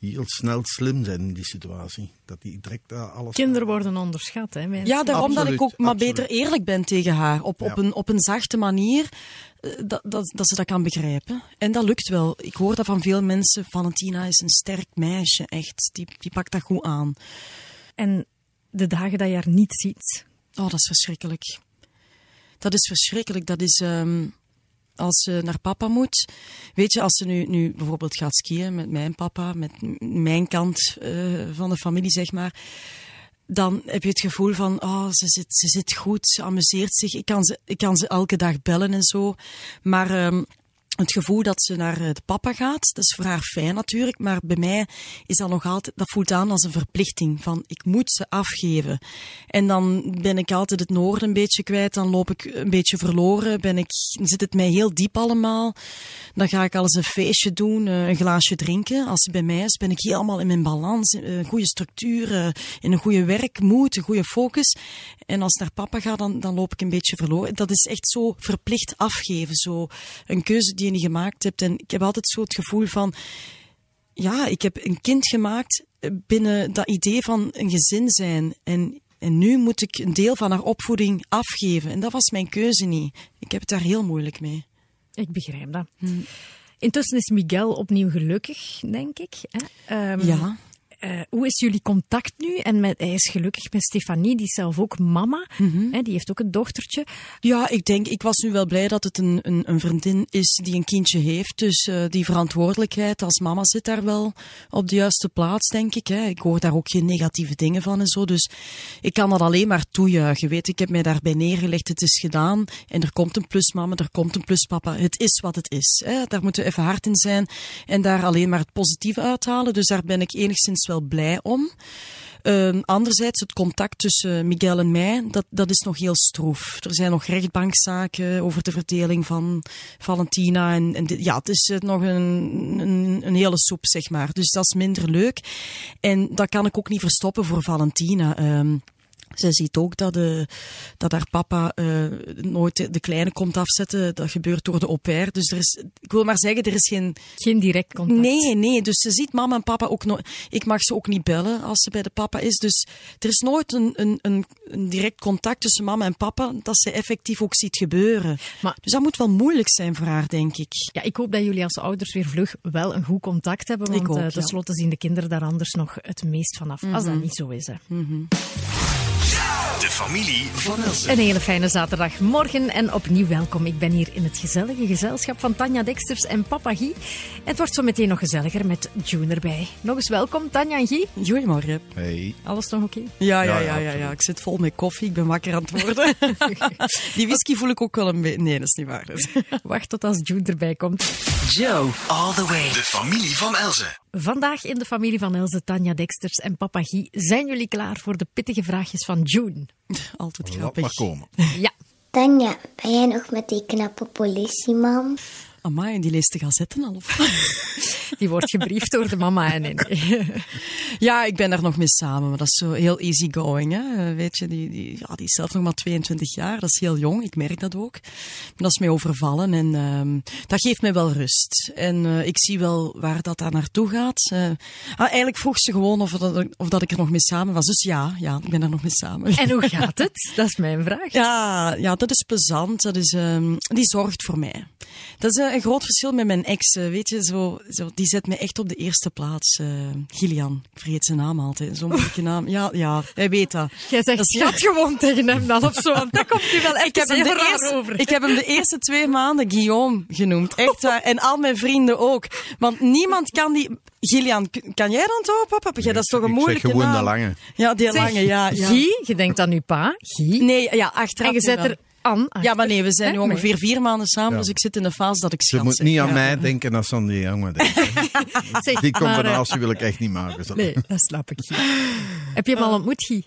heel snel slim zijn in die situatie. Dat die direct uh, alles... Kinderen worden onderschat, hè? Mensen. Ja, daarom absoluut, dat ik ook maar absoluut. beter eerlijk ben tegen haar. Op, op, een, op een zachte manier, eh, dat, dat, dat ze dat kan begrijpen. En dat lukt wel. Ik hoor dat van veel mensen. Valentina is een sterk meisje, echt. Die, die pakt dat goed aan. En de dagen dat je haar niet ziet, Oh, dat is verschrikkelijk. Dat is verschrikkelijk. Dat is um, als ze naar papa moet. Weet je, als ze nu, nu bijvoorbeeld gaat skiën met mijn papa, met mijn kant uh, van de familie, zeg maar. Dan heb je het gevoel van, oh, ze zit, ze zit goed, ze amuseert zich. Ik kan ze, ik kan ze elke dag bellen en zo. Maar um, het gevoel dat ze naar de papa gaat. Dat is voor haar fijn natuurlijk, maar bij mij is dat nog altijd, dat voelt aan als een verplichting van ik moet ze afgeven. En dan ben ik altijd het noorden een beetje kwijt, dan loop ik een beetje verloren, ben ik, zit het mij heel diep allemaal. Dan ga ik alles een feestje doen, een glaasje drinken. Als ze bij mij is, ben ik helemaal in mijn balans, een goede structuur, in een goede werkmoed, een goede focus. En als het naar papa gaat, dan, dan loop ik een beetje verloren. Dat is echt zo verplicht afgeven, zo een keuze die je niet gemaakt hebt. En ik heb altijd zo het gevoel van, ja, ik heb een kind gemaakt binnen dat idee van een gezin zijn. En, en nu moet ik een deel van haar opvoeding afgeven. En dat was mijn keuze niet. Ik heb het daar heel moeilijk mee. Ik begrijp dat. Intussen is Miguel opnieuw gelukkig, denk ik. Hè? Um, ja. Uh, hoe is jullie contact nu? En met, hij is gelukkig met Stefanie, die is zelf ook mama. Mm -hmm. hè, die heeft ook een dochtertje. Ja, ik denk, ik was nu wel blij dat het een, een, een vriendin is die een kindje heeft. Dus uh, die verantwoordelijkheid als mama zit daar wel op de juiste plaats, denk ik. Hè. Ik hoor daar ook geen negatieve dingen van en zo. Dus ik kan dat alleen maar toejuichen. Weet, ik heb mij daarbij neergelegd, het is gedaan. En er komt een plus mama, er komt een plus papa. Het is wat het is. Hè. Daar moeten we even hard in zijn. En daar alleen maar het positieve uithalen. Dus daar ben ik enigszins wel blij om. Uh, anderzijds, het contact tussen Miguel en mij, dat, dat is nog heel stroef. Er zijn nog rechtbankzaken over de verdeling van Valentina. En, en ja, het is nog een, een, een, hele soep, zeg maar. Dus dat is minder leuk. En dat kan ik ook niet verstoppen voor Valentina. Uh, zij ziet ook dat, de, dat haar papa uh, nooit de kleine komt afzetten. Dat gebeurt door de au pair. Dus er is, ik wil maar zeggen, er is geen... Geen direct contact. Nee, nee. Dus ze ziet mama en papa ook nooit... Ik mag ze ook niet bellen als ze bij de papa is. Dus er is nooit een, een, een, een direct contact tussen mama en papa dat ze effectief ook ziet gebeuren. Maar, dus dat moet wel moeilijk zijn voor haar, denk ik. Ja, ik hoop dat jullie als ouders weer vlug wel een goed contact hebben. Want ook, uh, ja. tenslotte zien de kinderen daar anders nog het meest vanaf. Mm -hmm. Als dat niet zo is, hè. Mm -hmm. De familie van Elsen. Een hele fijne zaterdagmorgen en opnieuw welkom. Ik ben hier in het gezellige gezelschap van Tanja Dexters en Papa Guy. Het wordt zo meteen nog gezelliger met June erbij. Nog eens welkom, Tanja en Guy. Goedemorgen. Hey. Alles nog oké? Okay? Ja, ja, ja, ja, ja, Ik zit vol met koffie. Ik ben wakker aan het worden. Die whisky voel ik ook wel een beetje... Nee, dat is niet waar. Wacht tot als June erbij komt. Joe, all the way. De familie van Elsen. Vandaag in de familie van Elze, Tanja Dexters en Papa Guy. Zijn jullie klaar voor de pittige vraagjes van June? Altijd Laat grappig. maar komen. Ja. Tanja, ben jij nog met die knappe politieman? Amai, en die leest de gazetten al? Of? Die wordt gebriefd door de mama en nee. Ja, ik ben daar nog mee samen, maar dat is zo heel easygoing. Hè? Weet je, die, die, ja, die is zelf nog maar 22 jaar, dat is heel jong, ik merk dat ook. Maar dat is mij overvallen en uh, dat geeft mij wel rust. En uh, ik zie wel waar dat daar naartoe gaat. Uh, ah, eigenlijk vroeg ze gewoon of dat, of dat ik er nog mee samen was. Dus ja, ja, ik ben er nog mee samen. En hoe gaat het? Dat is mijn vraag. Ja, ja dat is plezant. Dat is, um, die zorgt voor mij. Dat is een groot verschil met mijn ex. Weet je, zo, zo, die zet me echt op de eerste plaats. Uh, Gillian, ik vergeet zijn naam altijd. Zo'n moeilijke naam. Ja, ja, hij weet dat. Jij zegt dat gewoon tegen hem dan of zo. Want dat komt nu wel echt ik heb, hem de eerste, over. ik heb hem de eerste twee maanden Guillaume genoemd. Echt waar. En al mijn vrienden ook. Want niemand kan die... Gillian, kan jij dan toch, papa? Dat is toch een moeilijke Ik zeg gewoon naam. de lange. Ja, die Zeg, lange, ja. ja. Guy, je denkt aan uw pa, Guy. Nee, ja, achteraf. En je zet er Ja, maar nee, we zijn nu ongeveer vier maanden samen, Ja. dus ik zit in de fase dat ik Ze moet niet aan Ja. mij denken als aan die jongen denken. Zeg, Die maar, eh, combinatie wil ik echt niet maken. zo. Nee, dat snap ik. Heb je hem al ontmoet, Guy?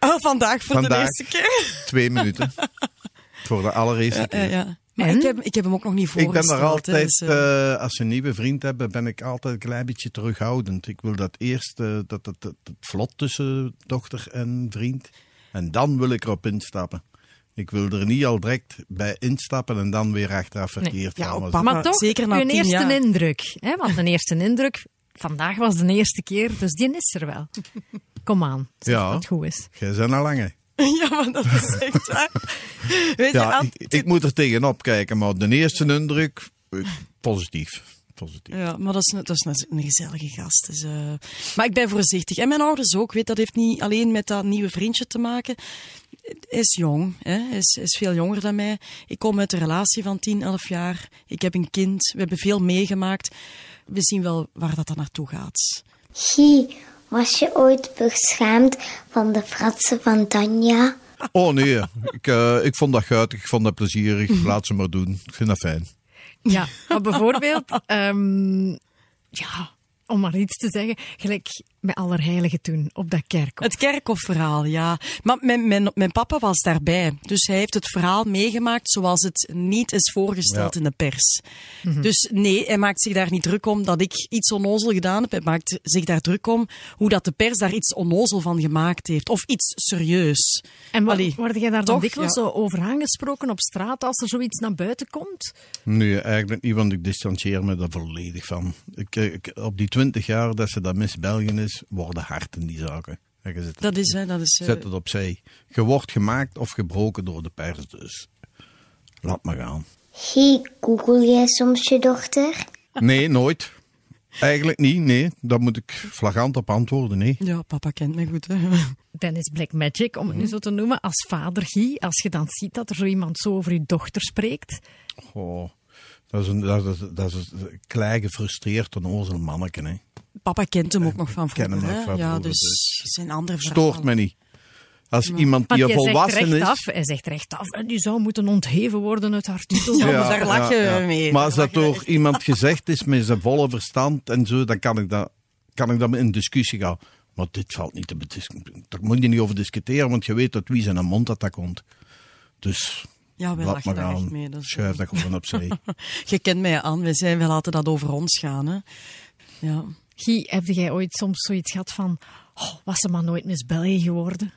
Oh, vandaag voor de eerste keer. Twee minuten. Voor de allereerste keer. Ja, ja. Maar ik heb, ik heb hem ook nog niet Ik ben voorgesteld. er altijd, dus, eh, eh, als je een nieuwe vriend hebt, ben ik altijd een klein beetje terughoudend. Ik wil dat eerst, eh, dat, dat, dat, dat vlot tussen dochter en vriend. En dan wil ik erop instappen. Ik wil er niet al direct bij instappen en dan weer achteraf verkeerd Ja, gaan. op Maar toch, zeker na uw tien eerste jaar. indruk. Hè? Want een eerste indruk, vandaag was de eerste keer, dus die is er wel. Kom aan, zeg Ja. dat het goed is. Jij bent al lange. ja, maar dat is echt waar. Weet je, Ja, ik, ik moet er tegenop kijken, maar de eerste indruk, eh, positief. positief. Ja, maar dat is, een- dat is een, een gezellige gast. Dus, eh, maar ik ben voorzichtig. En mijn ouders ook. Weet, dat heeft niet alleen met dat nieuwe vriendje te maken. Is jong. Hè? Hij, is, is veel jonger dan mij. Ik kom uit een relatie van 10, 11 jaar. Ik heb een kind. We hebben veel meegemaakt. We zien wel waar dat dan naartoe gaat. Guy, was je ooit beschaamd van de fratsen van Tanja? Oh nee, ik, eh, ik vond dat guitig, ik vond dat plezierig. Laat ze maar doen. Ik vind dat fijn. Ja, maar bijvoorbeeld, ehm, ja, om maar iets te zeggen, gelijk met Allerheiligen toen, op dat kerkhof. Het kerkhofverhaal, ja. Maar mijn, mijn, mijn papa was daarbij. Dus hij heeft het verhaal meegemaakt zoals het niet is voorgesteld Ja. in de pers. Dus nee, hij maakt zich daar niet druk om dat ik iets onnozel gedaan heb. Hij maakt zich daar druk om hoe dat de pers daar iets onnozel van gemaakt heeft. Of iets serieus. En wa- Allee, word jij daar dan toch? dikwijls Ja. zo over aangesproken op straat als er zoiets naar buiten komt? Nee, eigenlijk niet, want ik distancieer me daar volledig van. Ik, ik- op die twintig jaar dat ze dat Miss België is, worden hard in die zaken. Dat is, hè, dat is... eh, zet het opzij. Je wordt gemaakt of gebroken door de pers, dus laat maar gaan. Hey, google jij soms je dochter? Nee, nooit. Eigenlijk niet, nee. Daar moet ik flagrant op antwoorden, nee. Ja, papa kent mij goed. Hè. Dennis Black Magic, om het nu zo te noemen, als vader Guy, als je dan ziet dat er zo iemand zo over je dochter spreekt. Oh, dat is een, dat is, dat is een klein gefrustreerd onnozel manneke, hè. Papa kent hem ook nog van ken hem vroeger. van ja, vroeger, dus dus- het zijn andere verhalen. Stoort me niet. Als iemand die hij zegt volwassen rechtaf, is... hij zegt rechtaf, en die zou moeten ontheven worden uit haar titel. Ja, maar daar lach je mee. Maar als dat door iemand gezegd is met zijn volle verstand en zo, dan kan ik dat, kan ik dat in discussie gaan. Maar dit valt niet te bediscussiëren. Daar moet je niet over discussiëren, want je weet uit wie zijn mond dat, dat komt. Dus Ja, wij laat lachen daar echt mee. Dat is- Schuif dat gewoon opzij. Je kent mij aan, wij, zijn, wij laten dat over ons gaan. Hè. Ja. Guy, heb jij ooit soms zoiets gehad van, oh, was ze maar nooit Miss België geworden?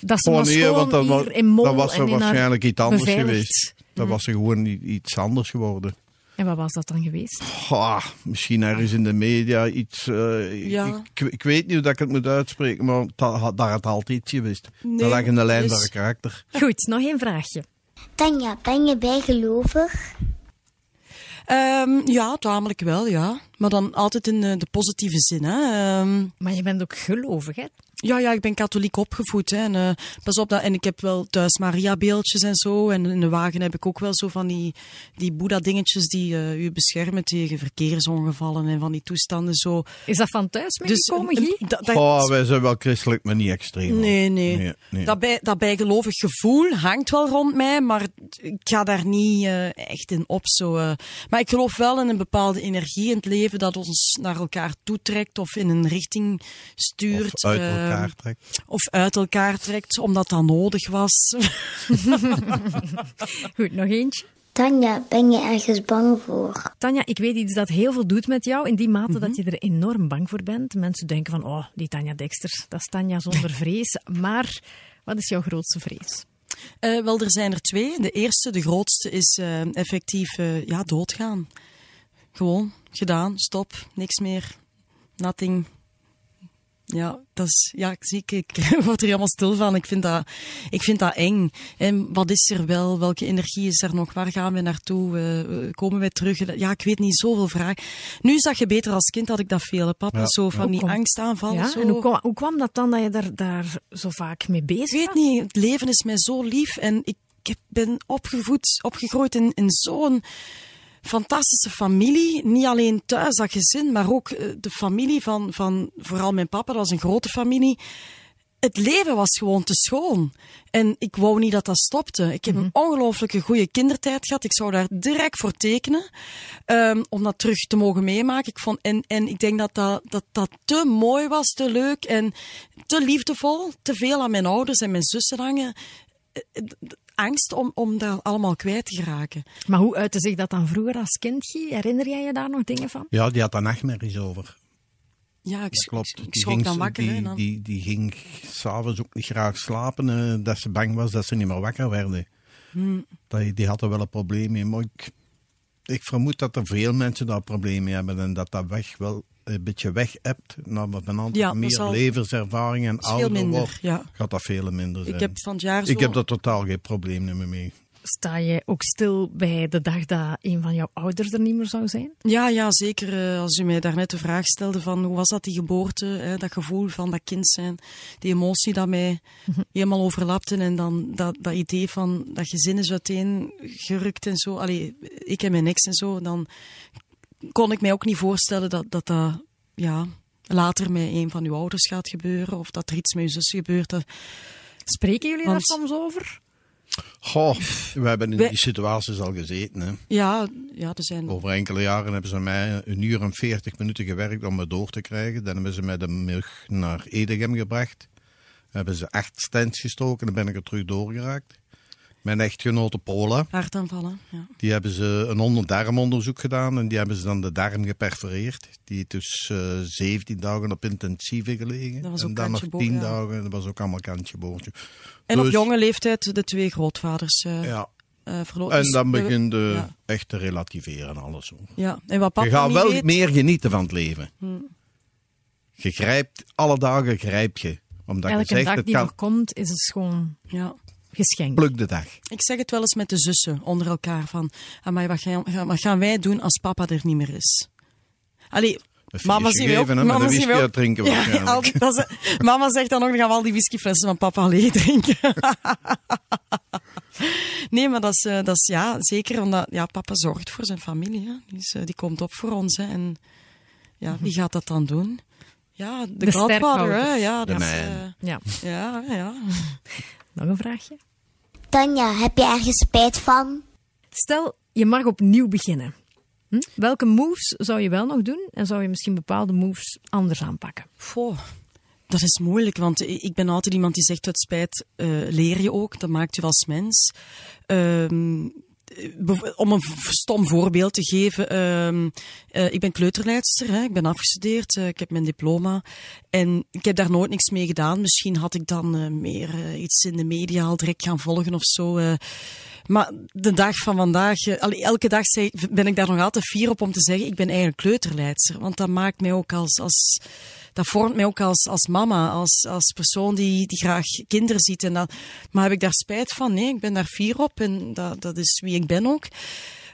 Dat ze Oh maar nee, want dat, wa- hier in Mol dat was er waarschijnlijk iets anders beveiligd. geweest. Dat was er gewoon iets anders geworden. En wat was dat dan geweest? Ah, misschien ergens in de media iets. eh, Ja. ik, ik weet niet hoe dat ik het moet uitspreken, maar dat, daar had altijd iets geweest. Nee, dat lag in de lijn dus- van het karakter. Goed, nog één vraagje. Tanja, ben je bijgelovig? Ehm, ja, tamelijk wel, ja. Maar dan altijd in eh, de positieve zin. Hè. Ehm, Maar je bent ook gelovig, hè? Ja, ja, ik ben katholiek opgevoed. Hè. En, eh, pas op, dat, en ik heb wel thuis Maria-beeldjes en zo. En in de wagen heb ik ook wel zo van die, die Boeddha-dingetjes die eh, u beschermen tegen verkeersongevallen en van die toestanden. Zo. Is dat van thuis Dus, meegekomen, Guy? dat- dat- Oh, wij zijn wel christelijk, maar niet extreem. Nee, nee. Nee, nee. Dat, bij, dat bijgelovig gevoel hangt wel rond mij, maar ik ga daar niet eh, echt in op. Zo, eh. Maar ik geloof wel in een bepaalde energie in het leven dat ons naar elkaar toetrekt of in een richting stuurt. Of uit elkaar trekt. of uit elkaar trekt, omdat dat nodig was. Goed, nog eentje. Tanja, ben je ergens bang voor? Tanja, ik weet iets dat heel veel doet met jou, in die mate dat je er enorm bang voor bent. Mensen denken van, oh, die Tanja Dexter, dat is Tanja zonder vrees. Maar wat is jouw grootste vrees? Eh, wel, er zijn er twee. De eerste, de grootste, is eh, effectief eh, ja, doodgaan. Gewoon, gedaan, stop, niks meer, nothing. Ja, dat is, ja, ik zie, ik, ik word er helemaal stil van. Ik vind dat, ik vind dat eng. En wat is er wel? Welke energie is er nog? Waar gaan we naartoe? Eh, komen wij terug? Ja, ik weet niet, zoveel vragen. Nu zag je beter als kind, had ik dat veel, papa. Ja. Zo van Hoe die komt- angstaanvallen. Ja, zo. en hoe kwam, hoe kwam dat dan dat je daar, daar zo vaak mee bezig Ik weet was? niet, het leven is mij zo lief en ik heb- ben opgevoed, opgegroeid in, in zo'n fantastische familie. Niet alleen thuis, dat gezin, maar ook eh, de familie van, van vooral mijn papa, dat was een grote familie. Het leven was gewoon te schoon. En ik wou niet dat dat stopte. Ik heb een ongelooflijke goede kindertijd gehad. Ik zou daar direct voor tekenen. ehm, om dat terug te mogen meemaken. Ik vond, en, en ik denk dat dat, dat dat te mooi was, te leuk en te liefdevol. Te veel aan mijn ouders en mijn zussen hangen. Angst om, om daar allemaal kwijt te geraken. Maar hoe uitte zich dat dan vroeger als kind? Herinner jij je daar nog dingen van? Ja, die had daar nachtmerries over. Ja, ik, Dat ik, klopt. ik Die schrok ging, dan wakker. die, dan. die, die ging s'avonds ook niet graag slapen, eh, dat ze bang was dat ze niet meer wakker werden. Hmm. Die, die had er wel een probleem mee. Maar ik, ik vermoed dat er veel mensen daar een probleem mee hebben en dat dat weg wel een beetje weg hebt. Nou, wat een aantal Ja, meer zal- levenservaring en ouder minder, wordt, ja. gaat dat veel minder zijn. Ik heb van het jaar zo... Ik heb daar totaal geen probleem meer mee. Sta je ook stil bij de dag dat een van jouw ouders er niet meer zou zijn? Ja, ja, zeker. eh, Als u mij daarnet de vraag stelde van hoe was dat die geboorte, hè, dat gevoel van dat kind zijn, die emotie dat mij helemaal overlapte en dan dat, dat idee van dat gezin is uiteen gerukt en zo. Allee, ik en mijn ex en zo, dan kon ik mij ook niet voorstellen dat dat, dat ja, later met een van uw ouders gaat gebeuren of dat er iets met uw zus gebeurt. Dat- Spreken jullie Want- daar soms over? Goh, we hebben in die situaties al gezeten. Hè. Ja, ja, er zijn... Over enkele jaren hebben ze mij een uur en veertig minuten gewerkt om me door te krijgen. Dan hebben ze mij de mug naar Edegem gebracht. Hebben ze acht stands gestoken en dan ben ik er terug doorgeraakt. Mijn echtgenote Paula, Hartaanvallen, ja. die hebben ze een onder-darmonderzoek gedaan en die hebben ze dan de darm geperforeerd. Die heeft dus eh 17 dagen op intensieve gelegen. Dat was en ook dan nog kantje 10 boord, ja. dagen, dat was ook allemaal kantje boordje. En op Dus- jonge leeftijd de twee grootvaders eh Ja. eh, verloren. En Dus dan begint de ja. echt te relativeren alles. Zo. Ja, en wat papa Je gaat niet wel weet- meer genieten van het leven. Je grijpt, alle dagen grijp je. Omdat Elke je zegt, dag het die kan, nog komt, is het gewoon Ja. Geschenk. pluk de dag. Ik zeg het wel eens met de zussen onder elkaar van, amai, wat, gaan, wat gaan wij doen als papa er niet meer is? Allee, mama we ook. mama een zien we whisky ook. uitdrinken Ja, waarschijnlijk. al- dat is- mama zegt dan ook, dan gaan we al die whiskyflessen van papa alleen drinken. nee, maar dat is, eh, dat is ja, zeker omdat ja, papa zorgt voor zijn familie. Hè. Die, is, eh, die komt op voor ons. Hè. En ja, wie gaat dat dan doen? Ja, de, De hè. Ja, De dat is, eh, Ja. ja, ja. Nog een vraagje? Tanja, heb je ergens spijt van? Stel, je mag opnieuw beginnen. Hm? Welke moves zou je wel nog doen en zou je misschien bepaalde moves anders aanpakken? Goh, dat is moeilijk, want ik ben altijd iemand die zegt, uit spijt eh, leer je ook, dat maakt je als mens. Ehm, om een stom voorbeeld te geven, ehm, eh, ik ben kleuterleidster, hè, ik ben afgestudeerd, eh, ik heb mijn diploma en ik heb daar nooit niks mee gedaan. Misschien had ik dan eh, meer iets in de media al direct gaan volgen of zo. Maar de dag van vandaag, eh, elke dag ben ik daar nog altijd fier op om te zeggen, ik ben eigenlijk kleuterleidster. Want dat maakt mij ook als, als dat vormt mij ook als, als mama, als, als persoon die, die graag kinderen ziet. En dat, maar heb ik daar spijt van? Nee, ik ben daar fier op en dat, dat is wie ik ben ook.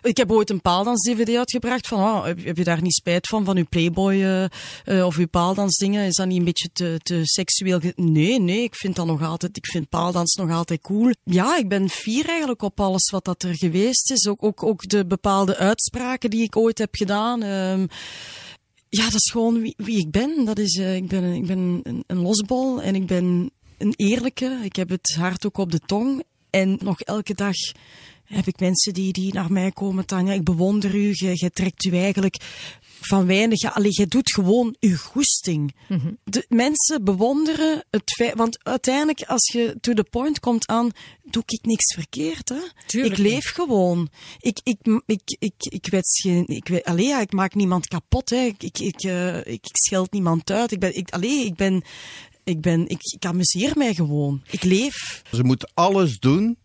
Ik heb ooit een paaldans-dvd uitgebracht van, oh, heb, je daar niet spijt van, van uw Playboy eh, eh, of uw paaldansdingen? Is dat niet een beetje te, te seksueel? Nee, nee, ik vind dat nog altijd, ik vind paaldans nog altijd cool. Ja, ik ben fier eigenlijk op alles wat dat er geweest is. Ook, ook, ook de bepaalde uitspraken die ik ooit heb gedaan. Ehm, ja, dat is gewoon wie, wie ik ben. Dat is, eh, ik ben, ik ben een, een losbol en ik ben een eerlijke. Ik heb het hart ook op de tong. En nog elke dag heb ik mensen die, die naar mij komen. Tanja, ik bewonder u. Jij trekt u eigenlijk van weinig. Ja, allee, jij doet gewoon uw goesting. De mensen bewonderen het feit. Want uiteindelijk, als je to the point komt aan, doe ik niks verkeerd. Hè? Tuurlijk ik leef gewoon. Ik, ik, ik, ik, ik, wets geen, ik, weet- allee, ja, ik maak niemand kapot. Hè. Ik, ik, ik, eh, ik, ik scheld niemand uit. Ik ben, ik, allee, ik ben, ik ben, ik, ik amuseer mij gewoon. Ik leef. Ze moet alles doen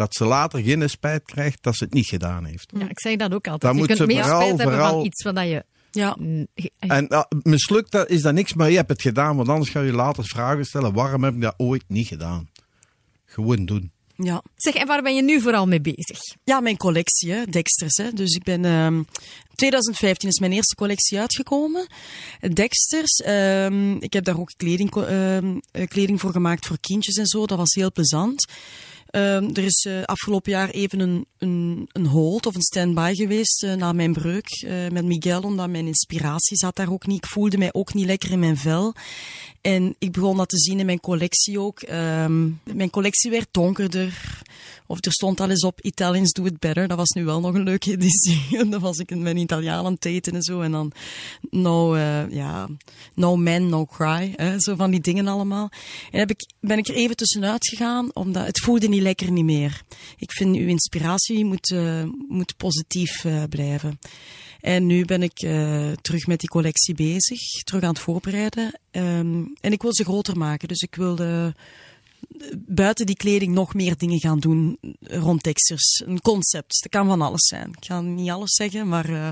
dat ze later geen spijt krijgt dat ze het niet gedaan heeft. Ja, ik zeg dat ook altijd. Dan je moet kunt ze meer vooral- spijt hebben van vooral- iets wat dat je... Ja. Ge- En uh, mislukt dat, is dat niks, maar je hebt het gedaan, want anders ga je later vragen stellen, waarom heb ik dat ooit niet gedaan? Gewoon doen. Ja. Zeg, en waar ben je nu vooral mee bezig? Ja, mijn collectie, hè, Dexters. Hè. Dus ik ben. ehm 2015 is mijn eerste collectie uitgekomen. Dexters. ehm, ik heb daar ook kleding, ehm, eh, kleding voor gemaakt voor kindjes en zo. Dat was heel plezant. Ehm, er is eh, afgelopen jaar even een, een, een hold of een stand-by geweest eh, na mijn breuk eh, met Miguel, omdat mijn inspiratie zat daar ook niet. Ik voelde mij ook niet lekker in mijn vel. En ik begon dat te zien in mijn collectie ook. Ehm, mijn collectie werd donkerder. Of er stond al eens op Italians do it better. Dat was nu wel nog een leuke editie. dan was ik met een Italiaan aan het eten en zo. En dan no, eh, ja, no man, no cry. Zo van die dingen allemaal. En heb ik, ben ik er even tussenuit gegaan, omdat het voelde niet lekker niet meer. Ik vind uw inspiratie moet, eh, moet positief eh, blijven. En nu ben ik eh, terug met die collectie bezig, terug aan het voorbereiden. Ehm, en ik wil ze groter maken. Dus ik wil eh, buiten die kleding nog meer dingen gaan doen rond Texers. Een concept. Dat kan van alles zijn. Ik ga niet alles zeggen, maar. eh,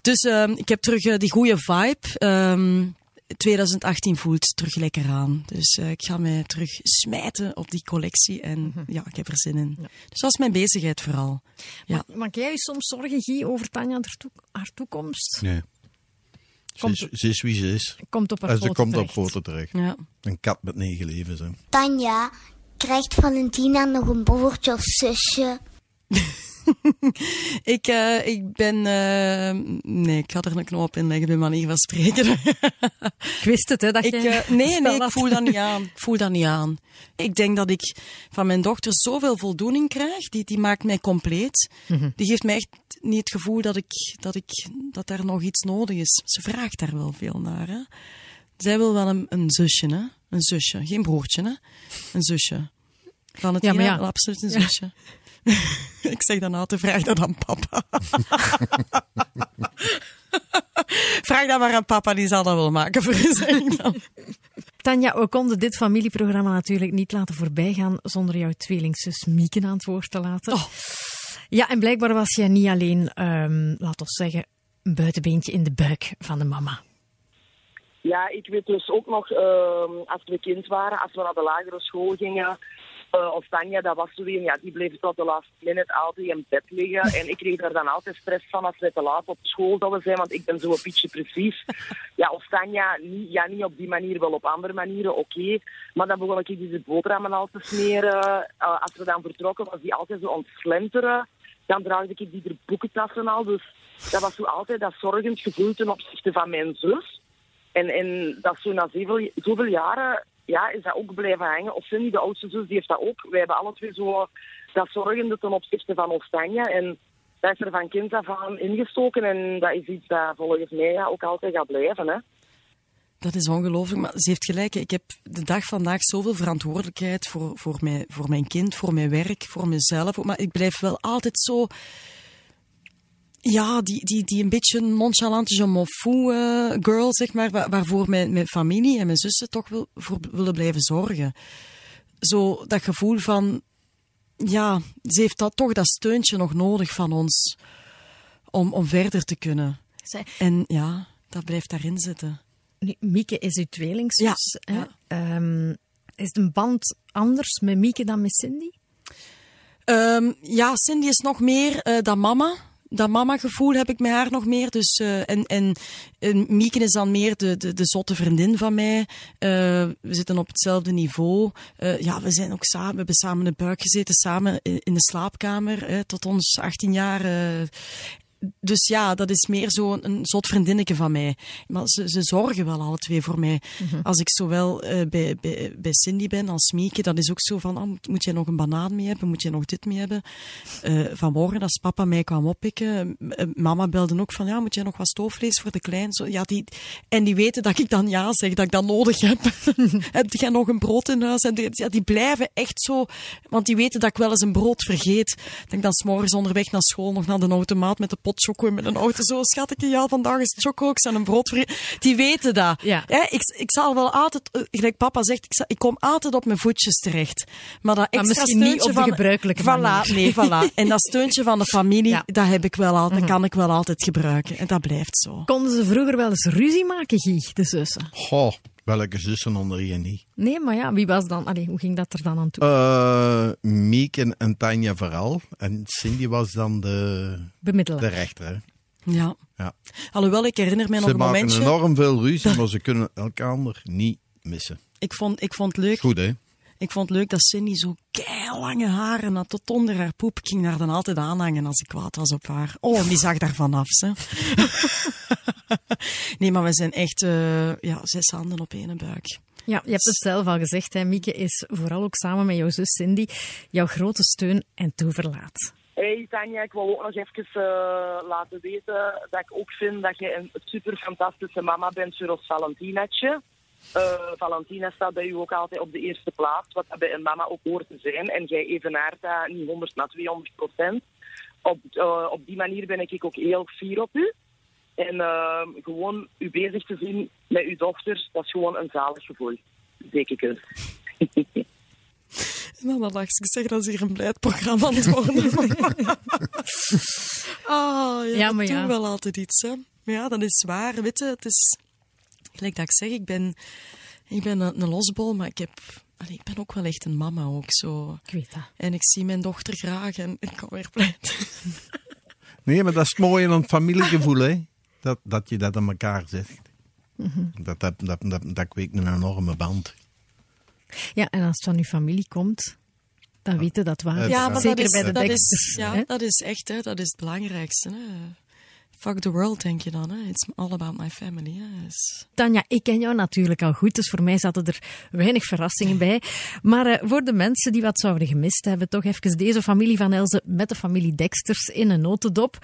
dus ehm, ik heb terug eh, die goede vibe. Ehm, 2018 voelt terug lekker aan. Dus eh, ik ga mij terug smijten op die collectie. En ja, ik heb er zin in. Dus dat is mijn bezigheid vooral. Ja. Maak jij je soms zorgen, Guy, over Tanja haar, toek- haar toekomst? Nee. Ze Komt- is, ze is wie ze is. Komt op haar En ze komt op poten terecht. Ja. Een kat met negen levens. Hè. Tanja, krijgt Valentina nog een broertje of zusje? ik, uh, ik ben... Uh, nee, ik ga er een knop in leggen, bij manier van spreken. ik wist het, hè, dat ik, je... Uh, nee, nee, ik voel dat niet aan. Ik voel dat niet aan. Ik denk dat ik van mijn dochter zoveel voldoening krijg. Die, die maakt mij compleet. Mm -hmm. Die geeft mij echt niet het gevoel dat, ik, dat, ik, dat er nog iets nodig is. Ze vraagt daar wel veel naar, hè. Zij wil wel een, een zusje, hè. Een zusje. Geen broertje, hè. Een zusje. Van het ja, maar ja. absoluut een zusje. Ja. ik zeg dan altijd, vraag dat aan papa. vraag dat maar aan papa, die zal dat wel maken voor u, zeg ik dan. Tanja, we konden dit familieprogramma natuurlijk niet laten voorbijgaan zonder jouw tweelingzus Mieke aan het woord te laten. Oh. Ja, en blijkbaar was jij niet alleen, um, laten we zeggen, een buitenbeentje in de buik van de mama. Ja, ik weet dus ook nog, uh, als we kind waren, als we naar de lagere school gingen, uh, of Tanja, dat was zo een, ja, die bleef tot de last minute altijd in bed liggen. En ik kreeg daar dan altijd stress van als we te laat op school zouden zijn, want ik ben zo een beetje precies. Ja, of Tanja, niet, ja, niet op die manier, wel op andere manieren, oké. Maar dan begon ik die boterhammen al te smeren. Uh, als we dan vertrokken, was die altijd zo ontslenteren. Dan draagde ik die boekentassen al. Dus dat was zo altijd dat zorgend gevoel ten opzichte van mijn zus. En, en dat zo na zoveel, zoveel jaren ja, is dat ook blijven hangen. Of Cindy, de oudste zus, die heeft dat ook. Wij hebben alle twee zo dat zorgende ten opzichte van ons Tanja. En dat is er van kind af aan ingestoken. En dat is iets dat volgens mij ja, ook altijd gaat blijven. Hè. Dat is ongelooflijk, maar ze heeft gelijk. Ik heb de dag vandaag zoveel verantwoordelijkheid voor, voor, mij, voor mijn kind, voor mijn werk, voor mezelf. Maar ik blijf wel altijd zo ja, die, die, die een beetje nonchalante je m'en uh, girl, zeg maar, waar, waarvoor mijn, mijn familie en mijn zussen toch wil, voor willen blijven zorgen. Zo dat gevoel van, ja, ze heeft dat, toch dat steuntje nog nodig van ons om, om verder te kunnen. Zij... En ja, dat blijft daarin zitten. Nu, Mieke is uw tweelingzus. Ja, ja. Um, is de band anders met Mieke dan met Cindy? Um, ja, Cindy is nog meer uh, dan mama dat mama-gevoel heb ik met haar nog meer. Dus, uh, en, en, en Mieke is dan meer de, de, de zotte vriendin van mij. Uh, we zitten op hetzelfde niveau. Uh, ja, we zijn ook samen, we hebben samen in de buik gezeten, samen in, de slaapkamer, tot ons 18 jaar dus ja, dat is meer zo'n een, een zot vriendinnetje van mij. Maar ze, ze zorgen wel alle twee voor mij. Mm -hmm. Als ik zowel uh, bij, bij, bij Cindy ben als Mieke, dat is ook zo van, oh, moet, moet jij nog een banaan mee hebben? Moet jij nog dit mee hebben? Uh, vanmorgen, als papa mij kwam oppikken, uh, mama belde ook van, ja, moet jij nog wat stoofvlees voor de klein? Zo, ja, die, en die weten dat ik dan ja zeg, dat ik dat nodig heb. heb jij nog een brood in huis? En die, ja, die blijven echt zo, want die weten dat ik wel eens een brood vergeet. Ik denk dan s'morgens onderweg naar school nog naar de automaat met de pot choco in mijn auto. Zo, schat ik, ja, vandaag is choco, ik en een brood Die weten dat. Ja. Ja, ik, ik zal wel altijd, gelijk papa zegt, ik, zal, ik kom altijd op mijn voetjes terecht. Maar dat extra maar misschien steuntje niet op van, de gebruikelijke voilà, manier. Nee, voilà. En dat steuntje van de familie, Ja. dat heb ik wel altijd, dat kan ik wel altijd gebruiken. En dat blijft zo. Konden ze vroeger wel eens ruzie maken, Guy, de zussen? Goh, welke zussen onder je niet? Nee, maar ja, wie was dan? Allee, hoe ging dat er dan aan toe? Uh, Miek en, en Tanja vooral. En Cindy was dan de, Bemiddelen. de rechter. Hè? Ja. Ja. Alhoewel, ik herinner mij nog Ze een maken momentje. enorm veel ruzie, maar ze kunnen elkaar niet missen. Ik vond, ik vond het leuk. Goed, hè? Ik vond het leuk dat Cindy zo lange haren had tot onder haar poep. Ik ging daar dan altijd aanhangen als ik kwaad was op haar. Oh, en die zag daar vanaf, hè. nee, maar we zijn echt uh, ja, zes handen op één buik. Ja, je hebt het zelf al gezegd, hè. Mieke is vooral ook samen met jouw zus Cindy jouw grote steun en toeverlaat. Hey Tanja, ik wil ook nog even uh, laten weten dat ik ook vind dat je een super fantastische mama bent voor ons Valentinatje. Uh, Valentina staat bij u ook altijd op de eerste plaats, wat bij een mama ook hoort te zijn. En jij evenaart dat niet 100, maar 200 procent. Op, uh, op die manier ben ik ook heel fier op u. En uh, gewoon u bezig te zien met uw dochter, dat is gewoon een zalig gevoel. Denk ik het. En dan dacht ik, zeg, dat is hier een blijheid aan het worden. oh, ja, Ja, maar dat ja. doen wel altijd iets, hè. Maar ja, dat is waar. Weet je, het is... Gelijk dat ik zeg, ik ben, ik ben een, een losbol, maar ik heb... allee, ik ben ook wel echt een mama ook, zo. Ik weet dat. En ik zie mijn dochter graag en ik kan weer pleit. Nee, maar dat is het mooie aan het familiegevoel, hè? Dat, dat je dat aan elkaar zegt. dat, dat, dat, dat, dat kweekt een enorme band. Ja, en als het van uw familie komt, dan weten dat waar. Ja, maar Zeker dat is, bij de dat, is, ja, dat is echt, hè, dat is het belangrijkste. Hè. Fuck the world, denk je dan. Hè. It's all about my family. Is- Tanja, ik ken jou natuurlijk al goed, dus voor mij zaten er weinig verrassingen bij. Maar eh, voor de mensen die wat zouden gemist hebben, toch even deze familie van Elze met de familie Dexters in een notendop.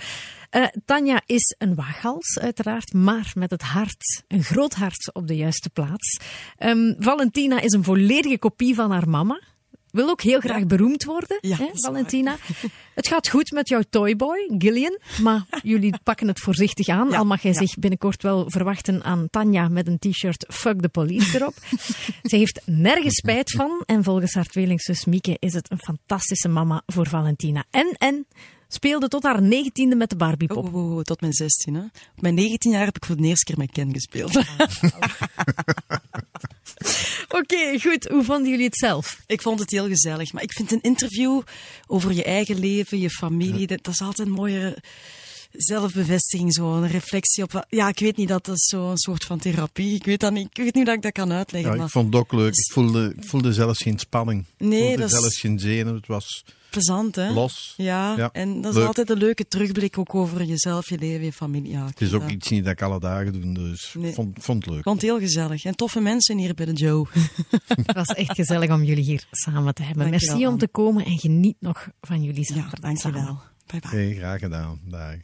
Eh, Tanja is een waaghals, uiteraard, maar met het hart, een groot hart op de juiste plaats. Ehm, Valentina is een volledige kopie van haar mama. Wil ook heel graag beroemd worden, Ja, hè. Valentina. Het gaat goed met jouw toyboy, Gillian, maar jullie pakken het voorzichtig aan. Ja, Al mag jij ja. zich binnenkort wel verwachten aan Tanja met een t-shirt Fuck the Police erop. Ze heeft nergens spijt van en volgens haar tweelingzus Mieke is het een fantastische mama voor Valentina. En, en speelde tot haar negentiende met de Barbiepop. Oh, oh, oh, tot mijn 16. Hè. Op mijn 19 jaar heb ik voor de eerste keer met Ken gespeeld. Oké, goed. Hoe vonden jullie het zelf? ik vond het heel gezellig. Maar ik vind een interview over je eigen leven, je familie, dat, dat is altijd een mooie zelfbevestiging, zo, een reflectie op... wat- Ja, ik weet niet, dat is zo'n soort van therapie. Ik weet, dat niet, ik weet niet hoe dat ik dat kan uitleggen. Ja, maar ik vond het ook leuk. Ik voelde, ik voelde zelfs geen spanning. Nee, ik voelde dat is- zelfs geen zenuw. Het was plezant, hè? los. Ja, Ja, en dat is leuk. altijd een leuke terugblik ook over jezelf, je leven, je familie. Ja, Het is ook dat- iets niet dat ik alle dagen doe, dus Nee. vond, vond het leuk. Ik vond het heel gezellig. En toffe mensen hier bij de Joe. Het was echt gezellig om jullie hier samen te hebben. Dankjewel, Merci om te komen en geniet nog van jullie Ja, zaterdag samen. dankjewel. Bye bye. Hey, graag gedaan. Dag.